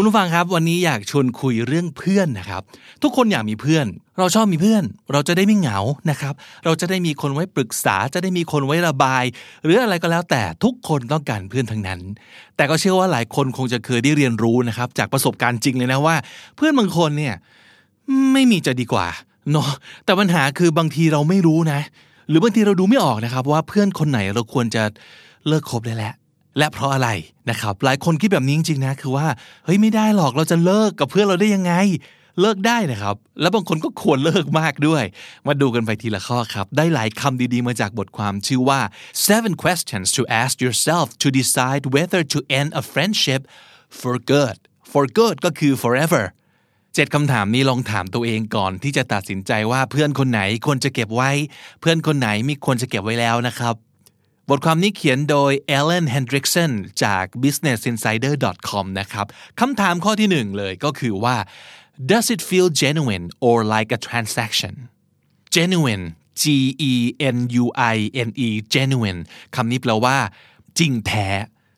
คุณผู้ฟังครับ วันนี้อยากชวนคุยเรื่องเพื่อนนะครับ ทุกคนอยากมีเพื่อน เราชอบมีเพื่อน เราจะได้ไม่เหงานะครับ เราจะได้มีคนไว้ปรึกษา จะได้มีคนไว้ระบาย หรืออะไรก็แล้วแต่ทุกคนต้องการเพื่อนทั้งนั้น แต่ก็เชื่อว่าหลายคนคงจะเคยได้เรียนรู้นะครับ จากประสบการณ์จริงเลยนะว่า เพื่อนบางคนเนี่ยไม่มีจะดีกว่าเนาะแต่ปัญหาคือบางทีเราไม่รู้นะ หรือบางทีเราดูไม่ออกนะครับ ว่าเพื่อนคนไหนเราควรจะเลิกคบได้แล้ว และเพราะอะไรนะครับ หลายคนคิดแบบนี้จริงๆนะ คือว่าเฮ้ยไม่ได้หรอกเราจะเลิกกับเพื่อนเราได้ยังไง เลิกได้นะครับ แล้วบางคนก็ควรเลิกมากด้วย มาดูกันไปทีละข้อครับ ได้หลายคำดีๆมาจากบทความชื่อว่า seven questions to ask yourself to decide whether to end a friendship for good for good ก็คือ forever เจ็ดคำถามนี้ลองถามตัวเองก่อนที่จะตัดสินใจว่าเพื่อนคนไหนควรจะเก็บไว้ เพื่อนคนไหนไม่ควรจะเก็บไว้แล้วนะครับ บทความนี้เขียนโดย Ellen Hendrickson จาก businessinsider.com นะครับคำถามข้อที่หนึ่งเลยก็คือว่า does it feel genuine or like a transaction genuine G E N U I N E genuine คำนี้แปลว่า จริงแท้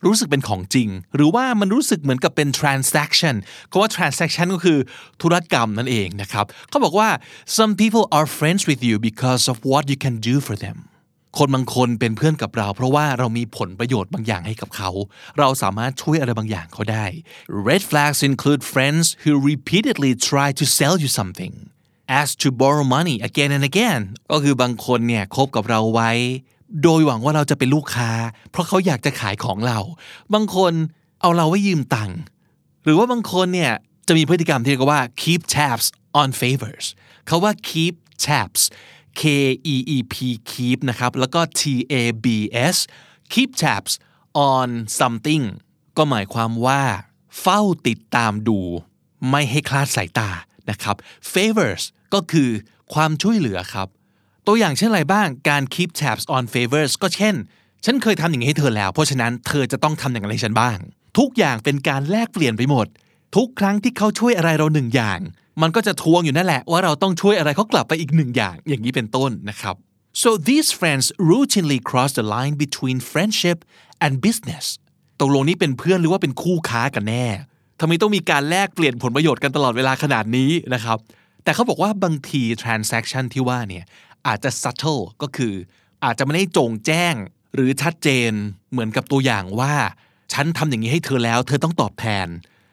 รู้สึกเป็นของจริง หรือว่ามันรู้สึกเหมือนกับเป็น transaction เพราะว่า transaction ก็คือธุรกรรมนั่นเองนะครับเขาบอกว่า some people are friends with you because of what you can do for them คนบางคนเป็นเพื่อนกับเรา เพราะว่าเรามีผลประโยชน์บางอย่างให้กับเขา เราสามารถช่วยอะไรบางอย่างเขาได้ red flags include friends who repeatedly try to sell you something ask to borrow money again and again ก็คือบางคนเนี่ยคบกับเราไว้ โดยหวังว่าเราจะเป็นลูกค้า เพราะเขาอยากจะขายของเรา บางคนเอาเราไว้ยืมตังค์หรือว่าบางคนเนี่ยจะมีพฤติกรรมที่เรียกว่า keep tabs on favors เขาว่า keep tabs K E E P keep นะครับ แล้วก็ T A B S keep tabs on something ก็หมายความว่า เฝ้าติดตามดู ไม่ให้คลาดสายตานะครับ favors ก็คือความช่วยเหลือครับ ตัวอย่างเช่นอะไรบ้างการ keep tabs on favors ก็เช่น ฉันเคยทำอย่างนี้ให้เธอแล้ว เพราะฉะนั้นเธอจะต้องทำอย่างไรฉันบ้าง ทุกอย่างเป็นการแลกเปลี่ยนไปหมด ทุกครั้งที่เขาช่วยอะไรเราหนึ่งอย่าง มันก็จะทวงอยู่นั่นแหละว่าเราต้องช่วยอะไรเขากลับไปอีกหนึ่งอย่างอย่างนี้เป็นต้นนะครับ so these friends routinely cross the line between friendship and business ตกลงนี้เป็นเพื่อนหรือว่าเป็นคู่ค้ากันแน่ทำไมต้องมีการแลกเปลี่ยนผลประโยชน์กันตลอดเวลาขนาดนี้นะครับ แต่เขาบอกว่าบางที transaction ที่ว่าเนี่ยอาจจะ subtle ก็คืออาจจะไม่ได้จงแจ้ง หรือชัดเจนเหมือนกับตัวอย่างว่า ฉันทำอย่างนี้ให้เธอแล้ว เธอต้องตอบแทน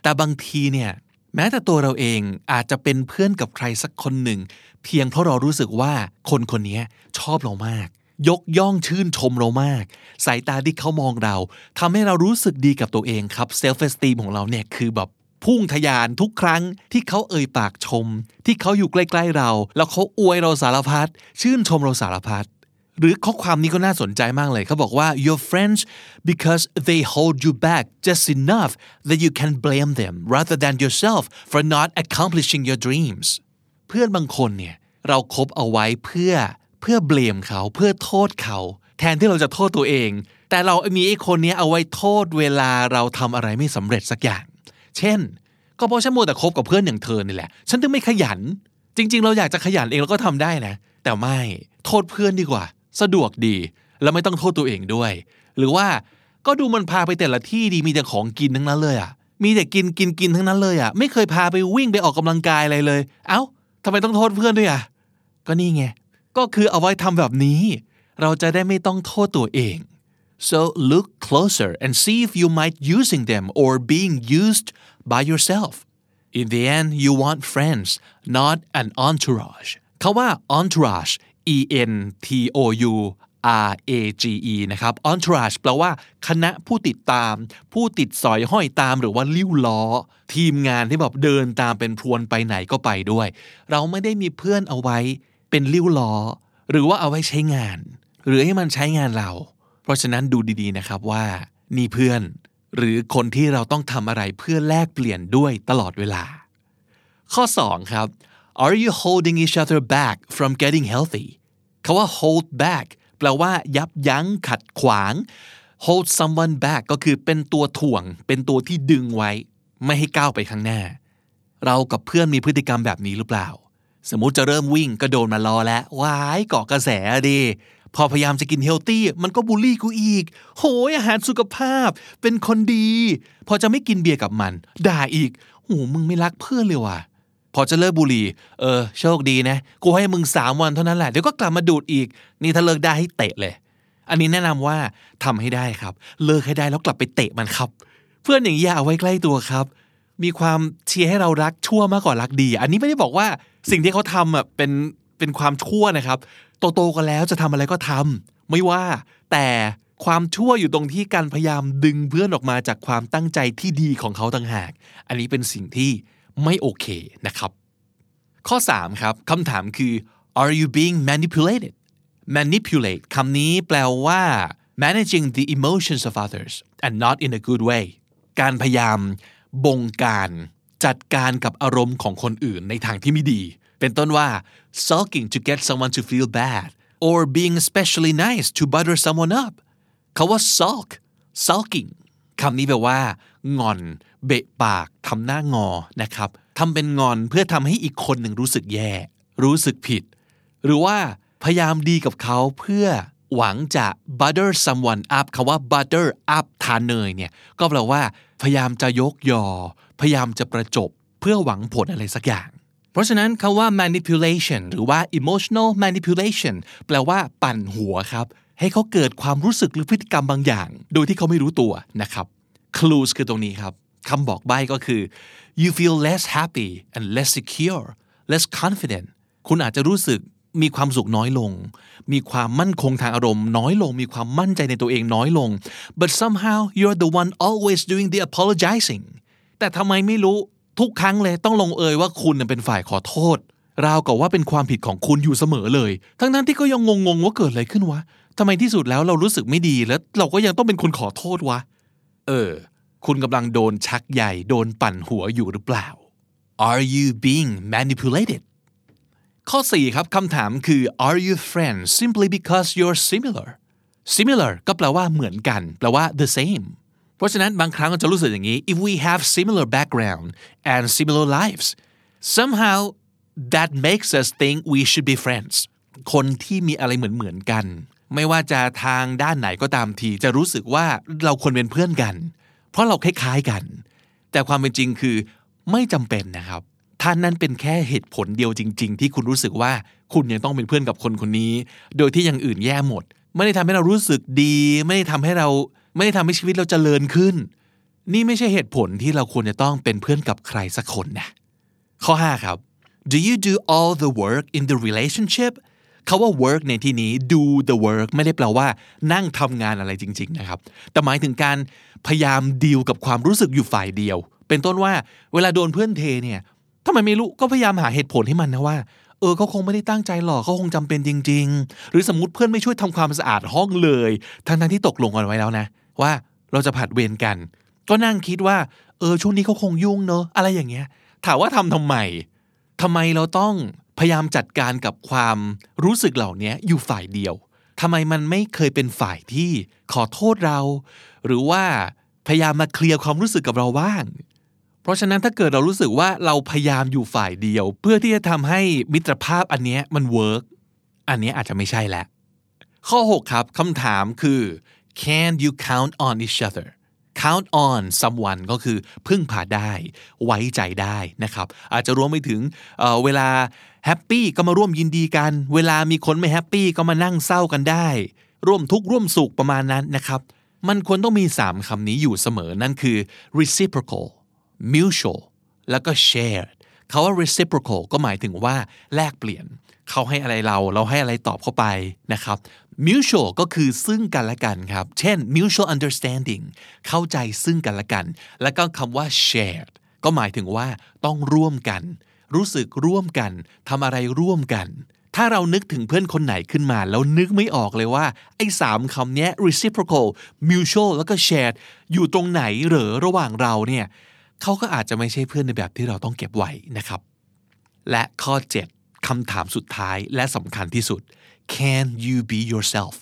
แต่บางทีเนี่ย แม้แต่ตัวเราเองอาจจะเป็นเพื่อนกับใครสักคนหนึ่ง เพียงเพราะเรารู้สึกว่าคนคนนี้ชอบเรามาก ยกย่องชื่นชมเรามาก สายตาที่เขามองเราทำให้เรารู้สึกดีกับตัวเองครับเซลฟ์เอสตีมของเราเนี่ยคือแบบพุ่งทยานทุกครั้งที่เขาเอ่ยปากชม ที่เขาอยู่ใกล้ ๆเรา แล้วเขาอวยเราสารพัดชื่นชมเราสารพัด หรือข้อความนี้ก็น่าสนใจมากเลยเขาบอกว่า your friends because they hold you back just enough that you can blame them rather than yourself for not accomplishing your dreams เพื่อนบางคนเนี่ยเราครบเอาไว้เพื่อเพื่อเบลมเขาเพื่อโทษเขา แทนที่เราจะโทษตัวเอง แต่เรามีไอ้คนนี้เอาไว้โทษเวลาเราทำอะไรไม่สำเร็จสักอย่าง เช่น ก็เพราะฉันมัวแต่คบกับเพื่อนอย่างเธอนี่แหละ ฉันถึงไม่ขยัน จริง ๆ เราอยากจะขยันเองเราก็ทำได้นะ แต่ไม่โทษเพื่อนดีกว่า สะดวกดี แล้วไม่ต้องโทษตัวเองด้วย หรือว่าก็ดูมันพาไปแต่ละที่ดีมีแต่ของกินทั้งนั้นเลยอะมีแต่กินกินกินทั้งนั้นเลยอะไม่เคยพาไปวิ่งไปออกกำลังกายอะไรเลย เอ้าทำไมต้องโทษเพื่อนด้วยอะก็นี่ไงก็คือเอาไว้ทำแบบนี้ เราจะได้ไม่ต้องโทษตัวเอง so look closer and see if you might using them or being used by yourself in the end you want friends not an entourage เขาว่า entourage e n t o u R A G E นะครับ entourage แปลว่าคณะผู้ติดตาม ผู้ติดสอยห้อยตามหรือว่าลิ้วล้อ ทีมงานที่แบบเดินตามเป็นพรวนไปไหนก็ไปด้วย เราไม่ได้มีเพื่อนเอาไว้เป็นลิ้วล้อ หรือว่าเอาไว้ใช้งาน หรือให้มันใช้งานเรา เพราะฉะนั้นดูดีๆนะครับว่า นี่เพื่อน หรือคนที่เราต้องทำอะไรเพื่อแลกเปลี่ยนด้วยตลอดเวลา ข้อ 2 ครับ Are you holding each other back from getting healthy คาว่า hold back แปลว่า ยับยั้งขัดขวาง hold someone back ก็คือเป็นตัวถ่วง เป็นตัวที่ดึงไว้ ไม่ให้ก้าวไปข้างหน้า เรากับเพื่อนมีพฤติกรรมแบบนี้หรือเปล่า สมมุติจะเริ่มวิ่งก็โดนมารอแล้ววายเกาะกระแสดีพอพยายามจะกิน healthy มันก็บูลลี่กูอีก โหยอาหารสุขภาพ เป็นคนดี พอจะไม่กินเบียร์กับมัน ด่าอีกโหมึงไม่รักเพื่อนเลยว่ะ พอจะเลิกบุหรี่ เออ โชคดีนะ กูให้มึงสามวันเท่านั้นแหละ เดี๋ยวก็กลับมาดูดอีก นี่ถ้าเลิกได้ให้เตะเลย อันนี้แนะนำว่าทำให้ได้ครับ เลิกให้ได้แล้วกลับไปเตะมันครับ เพื่อนอย่างนี้อย่าเอาไว้ใกล้ตัวครับ มีความเชียร์ให้เรารักชั่วมากกว่ารักดี อันนี้ไม่ได้บอกว่าสิ่งที่เขาทำอะเป็นเป็นความชั่วนะครับ โตๆกันแล้วจะทำอะไรก็ทำไม่ว่า แต่ความชั่วอยู่ตรงที่การพยายามดึงเพื่อนออกมาจากความตั้งใจที่ดีของเขาต่างหาก อันนี้เป็นสิ่งที่ ไม่โอเคนะครับ ข้อ 3 ครับคำถามคือ are you being manipulated manipulate คำนี้แปลว่า managing the emotions of others and not in a good way การพยายามบงการจัดการกับอารมณ์ของคนอื่นในทางที่ไม่ดี เป็นต้นว่า sulking to get someone to feel bad or being especially nice to butter someone up คาว่า sulk sulking คำนี้แปลว่า งอน เบะปากทำหน้างอนะครับทำเป็นงอนเพื่อทำให้อีกคนหนึ่งรู้สึกแย่ รู้สึกผิด หรือว่าพยายามดีกับเขาเพื่อหวังจะ butter someone up คำว่า butter up ทานเนยเนี่ยก็แปลว่า พยายามจะยกยอ พยายามจะประจบเพื่อหวังผลอะไรสักอย่าง เพราะฉะนั้นคำว่า manipulation หรือว่า emotional manipulation แปลว่า ปั่นหัวครับ ให้เขาเกิดความรู้สึกหรือพฤติกรรมบางอย่าง โดยที่เขาไม่รู้ตัวนะครับ clues คือตรงนี้ครับคำบอกใบ้ก็คือ you feel less happy and less secure less confident คุณอาจจะรู้สึกมีความสุขน้อยลง มีความมั่นคงทางอารมณ์น้อยลง มีความมั่นใจในตัวเองน้อยลง but somehow you're the one always doing the apologizing แต่ทำไมไม่รู้ทุกครั้งเลยต้องลงเอยว่าคุณเป็นฝ่ายขอโทษ ราวกับว่าเป็นความผิดของคุณอยู่เสมอเลย ทั้งนั้นที่ก็ยังงงๆว่าเกิดอะไรขึ้นวะทำไมที่สุดแล้วเรารู้สึกไม่ดีแล้ว เราก็ยังต้องเป็นคนขอโทษวะ เออ คุณกำลังโดนชักใหญ่ โดนปั่นหัวอยู่หรือเปล่า Are you being manipulated ข้อ 4 ครับคำถามคือ Are you friends simply because you're similar similar ก็แปลว่าเหมือนกัน แปลว่า the same เพราะฉะนั้นบางครั้งเราจะรู้สึกอย่างนี้ if we have similar background and similar lives somehow that makes us think we should be friends คนที่มีอะไรเหมือนเหมือนกัน ไม่ว่าจะทางด้านไหนก็ตามที จะรู้สึกว่าเราควรเป็นเพื่อนกัน เพราะเราคล้ายๆกัน แต่ความเป็นจริงคือไม่จำเป็นนะครับท่านนั้นเป็นแค่เหตุผลเดียวจริง ๆ ที่คุณรู้สึกว่าคุณยังต้องเป็นเพื่อนกับคนคนนี้ โดยที่อย่างอื่นแย่หมด ไม่ได้ทำให้เรารู้สึกดี ไม่ได้ทำให้เราไม่ได้ทำให้ชีวิตเราจเจริญขึ้น นี่ไม่ใช่เหตุผลที่เราควรจะต้องเป็นเพื่อนกับใครสักคนนะข้อ 5 ครับ do you do all the work in the relationship คาว่า work ในที่นี้ do the work ไม่ได้แปลว่า นั่งทำงานอะไรจริง ๆ นะครับ แต่หมายถึงการพยายามดีลกับความรู้สึกอยู่ฝ่ายเดียว เป็นต้นว่าเวลาโดนเพื่อนเทเนี่ยทำไมไม่รู้ก็พยายามหาเหตุผลให้มันนะว่าเออเขาคงไม่ได้ตั้งใจหรอกเขาคงจำเป็นจริง ๆ หรือสมมติเพื่อนไม่ช่วยทำความสะอาดห้องเลย ทั้งๆที่ตกลงกันไว้แล้วนะ ว่าเราจะผัดเวรกัน ก็นั่งคิดว่า เออช่วงนี้เขาคงยุ่งเนอะอะไรอย่างเงี้ย ถามว่าทำทำไมทำไมเราต้อง พยายามจัดการกับความรู้สึกเหล่านี้อยู่ฝ่ายเดียวทำไมมันไม่เคยเป็นฝ่ายที่ขอโทษเรา หรือว่าพยายามมาเคลียร์ความรู้สึกกับเราบ้าง เพราะฉะนั้นถ้าเกิดเรารู้สึกว่าเราพยายามอยู่ฝ่ายเดียว เพื่อที่จะทำให้มิตรภาพอันนี้มันเวิร์กอันนี้อาจจะไม่ใช่แล้วข้อ 6 ครับคำถามคือ can you count on each other count on someone ก็คือพึ่งพาได้ ไว้ใจได้นะครับ อาจจะรวมไปถึงเเวลา happy ก็มาร่วมยินดีกัน เวลามีคนไม่ happy ก็มานั่งเศร้ากันได้ ร่วมทุกข์ร่วมสุขประมาณนั้นนะครับ มันควรต้องมี 3คำนี้อยู่เสมอนั่นคือ reciprocal mutual แล้วก็ shared เขาว่า reciprocal ก็หมายถึงว่าแลกเปลี่ยน เขาให้อะไรเราเราให้อะไรตอบเขาไปนะครับ mutual ก็คือซึ่งกันและกันครับ เช่น mutual understanding เข้าใจซึ่งกันและกัน แล้วก็คำว่า shared ก็หมายถึงว่าต้องร่วมกัน รู้สึกร่วมกันทำอะไรร่วมกัน ถ้าเรานึกถึงเพื่อนคนไหนขึ้นมา แล้วนึกไม่ออกเลยว่า ไอ้สามคำนี้ reciprocal mutual แล้วก็ shared อยู่ตรงไหนหรอระหว่างเราเนี่ยเขาก็อาจจะไม่ใช่เพื่อนในแบบที่เราต้องเก็บไว้นะครับ และข้อ 7คำถามสุดท้ายและสำคัญที่สุด can you be yourself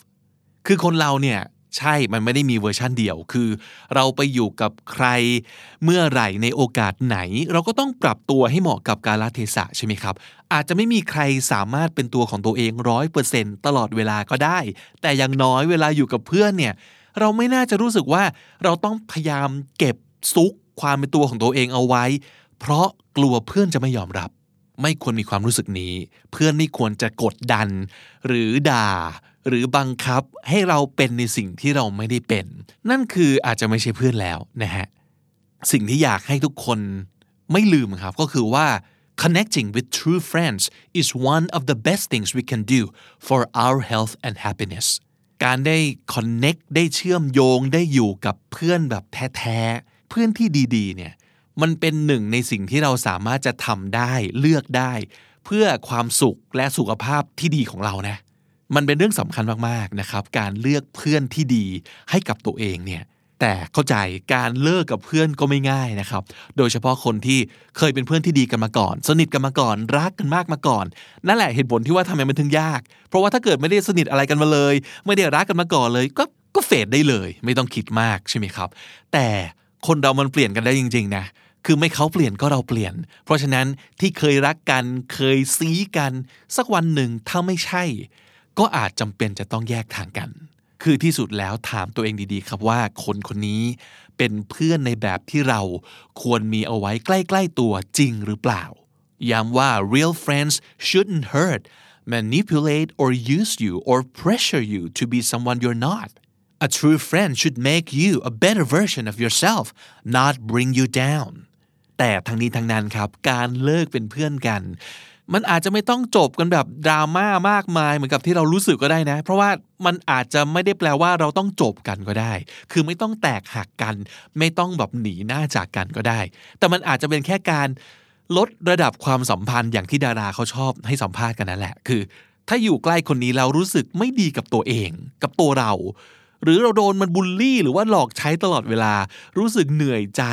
คือคนเราเนี่ย ใช่มันไม่ได้มีเวอร์ชั่นเดียว คือเราไปอยู่กับใครเมื่อไหร่ในโอกาสไหน เราก็ต้องปรับตัวให้เหมาะกับกาลเทศะใช่ไหมครับ อาจจะไม่มีใครสามารถเป็นตัวของตัวเองร้อยเปอร์เซ็นตลอดเวลาก็ได้ แต่อย่างน้อยเวลาอยู่กับเพื่อนเนี่ยเราไม่น่าจะรู้สึกว่าเราต้องพยายามเก็บซุกความเป็นตัวของตัวเองเอาไว้ เพราะกลัวเพื่อนจะไม่ยอมรับ ไม่ควรมีความรู้สึกนี้ เพื่อนไม่ควรจะกดดัน หรือด่า หรือบังคับให้เราเป็นในสิ่งที่เราไม่ได้เป็น นั่นคืออาจจะไม่ใช่เพื่อนแล้วนะฮะสิ่งที่อยากให้ทุกคนไม่ลืมครับก็คือว่า connecting with true friends is one of the best things we can do for our health and happiness การได้ connect ได้เชื่อมโยงได้อยู่กับเพื่อนแบบแท้ๆ เพื่อนที่ดีๆ เนี่ย มันเป็นหนึ่งในสิ่งที่เราสามารถจะทำได้เลือกได้ เพื่อความสุขและสุขภาพที่ดีของเรานะ มันเป็นเรื่องสำคัญมากๆนะครับ การเลือกเพื่อนที่ดีให้กับตัวเองเนี่ยแต่เข้าใจการเลิกกับเพื่อนก็ไม่ง่ายนะครับ โดยเฉพาะคนที่เคยเป็นเพื่อนที่ดีกันมาก่อน สนิทกันมาก่อน รักกันมากมาก่อน นั่นแหละเหตุผลที่ว่าทำไมมันถึงยาก เพราะว่าถ้าเกิดไม่ได้สนิทอะไรกันมาเลย ไม่ได้รักกันมาก่อนเลย ก็ก็เฟดได้เลย ไม่ต้องคิดมากใช่ไหมครับ แต่คนเรามันเปลี่ยนกันได้จริง ๆ นะ คือไม่เขาเปลี่ยนก็เราเปลี่ยน เพราะฉะนั้นที่เคยรักกันเคยซีกัน สักวันหนึ่งถ้าไม่ใช่ ก็อาจจำเป็นจะต้องแยกทางกัน คือที่สุดแล้วถามตัวเองดีๆ ครับว่าคนคนนี้เป็นเพื่อนในแบบที่เราควรมีเอาไว้ใกล้ๆตัวจริงหรือเปล่า ย้ำว่า real friends shouldn't hurt manipulate or use you or pressure you to be someone you're not a true friend should make you a better version of yourself not bring you down แต่ทั้งนี้ทั้งนั้นครับ การเลิกเป็นเพื่อนกัน มันอาจจะไม่ต้องจบกันแบบดราม่ามากมายเหมือนกับที่เรารู้สึกก็ได้นะ เพราะว่ามันอาจจะไม่ได้แปลว่าเราต้องจบกันก็ได้ คือไม่ต้องแตกหักกัน ไม่ต้องแบบหนีหน้าจากกันก็ได้ แต่มันอาจจะเป็นแค่การลดระดับความสัมพันธ์อย่างที่ดาราเขาชอบให้สัมภาษณ์กันนั่นแหละ คือ ถ้าอยู่ใกล้คนนี้เรารู้สึกไม่ดีกับตัวเอง กับตัวเรา หรือเราโดนมันบูลลี่ หรือว่าหลอกใช้ตลอดเวลา รู้สึกเหนื่อยใจ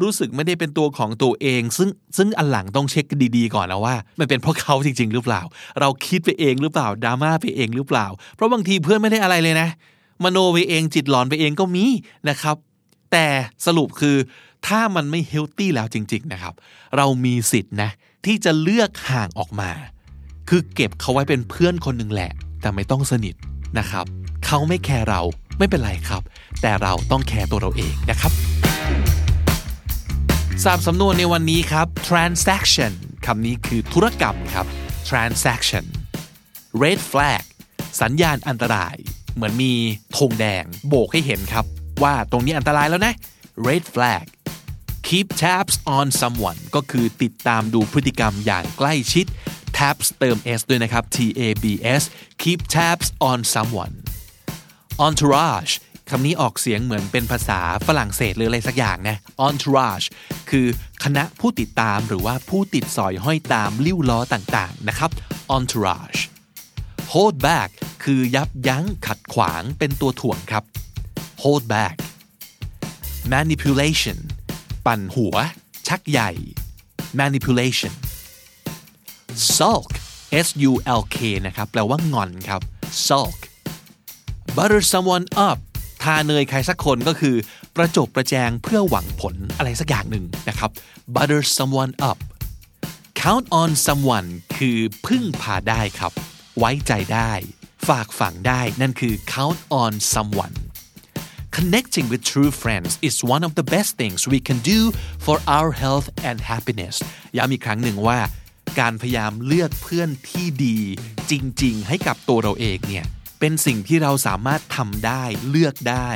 รู้สึกไม่ได้เป็นตัวของตัวเอง ซึ่งซึ่งอันหลังต้องเช็คดีๆก่อนนะว่า มันเป็นเพราะเขาจริง ๆ หรือเปล่า เราคิดไปเองหรือเปล่าดราม่าไปเองหรือเปล่า เพราะบางทีเพื่อนไม่ได้อะไรเลยนะ มโนไปเองจิตหลอนไปเองก็มีนะครับ แต่สรุปคือถ้ามันไม่เฮลตี้แล้วจริง ๆนะครับ เรามีสิทธิ์นะที่จะเลือกห่างออกมา คือเก็บเขาไว้เป็นเพื่อนคนหนึ่งแหละ แต่ไม่ต้องสนิทนะครับ เขาไม่แคร์เรา ไม่เป็นไรครับ แต่เราต้องแคร์ตัวเราเองนะครับสามสำนวนในวันนี้ครับ transaction คำนี้คือธุรกรรมครับ transaction red flag สัญญาณอันตราย เหมือนมีธงแดงโบกให้เห็นครับ ว่าตรงนี้อันตรายแล้วนะ red flag keep tabs on someone ก็คือติดตามดูพฤติกรรมอย่างใกล้ชิด tabs เติม s ด้วยนะครับ t a b s keep tabs on someone entourage คำนี้ออกเสียงเหมือนเป็นภาษาฝรั่งเศสหรืออะไรสักอย่างนะ entourage คือคณะผู้ติดตามหรือว่าผู้ติดสอยห้อยตามลิ้วล้อต่างๆนะครับ entourage hold back คือยับยั้งขัดขวางเป็นตัวถ่วงครับ hold back manipulation ปั่นหัว ชักใหญ่ manipulation sulk s u l k นะครับ แปลว่างอนครับ sulk butter someone up ทาเนยใครสักคนก็คือประจบประแจงเพื่อหวังผลอะไรสักอย่างหนึ่งนะครับ butter someone up count on someone คือพึ่งพาได้ครับ ไว้ใจได้ ฝากฝังได้นั่นคือ count on someone Connecting with true friends is one of the best things we can do for our health and happiness ย้ำอีกครั้งหนึ่งว่า การพยายามเลือกเพื่อนที่ดีจริง ๆ ให้กับตัวเราเองเนี่ย เป็นสิ่งที่เราสามารถทำได้เลือกได้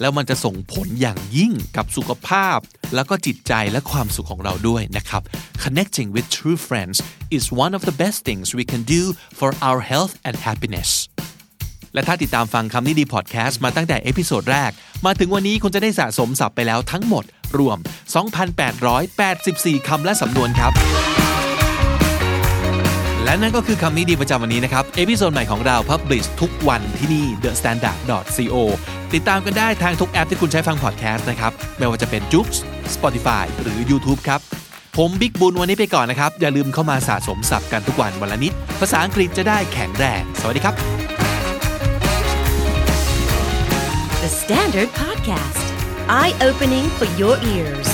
แล้วมันจะส่งผลอย่างยิ่งกับสุขภาพ แล้วก็จิตใจและความสุขของเราด้วยนะครับ Connecting with true friends is one of the best things we can do for our health and happiness และถ้าติดตามฟังคำนี้ดีพอดแคสต์มาตั้งแต่ episode แรก มาถึงวันนี้คุณจะได้สะสมศัพท์ไปแล้วทั้งหมด รวม 2,884 คำและสำนวนครับ และนั่นก็คือคำนี้ดีประจำวันนี้นะครับ episode ใหม่ของเรา publish ทุกวันที่นี่ The Standard co ติดตามกันได้ทางทุกแอปที่คุณใช้ฟังพอดแคสต์นะครับ ไม่ว่าจะเป็น JOOX Spotify หรือ YouTube ครับ ผมบิ๊กบุญวันนี้ไปก่อนนะครับ อย่าลืมเข้ามาสะสมศัพท์กันทุกวันวันละนิด ภาษาอังกฤษจะได้แข็งแรง สวัสดีครับ The Standard Podcast Eye Opening for Your Ears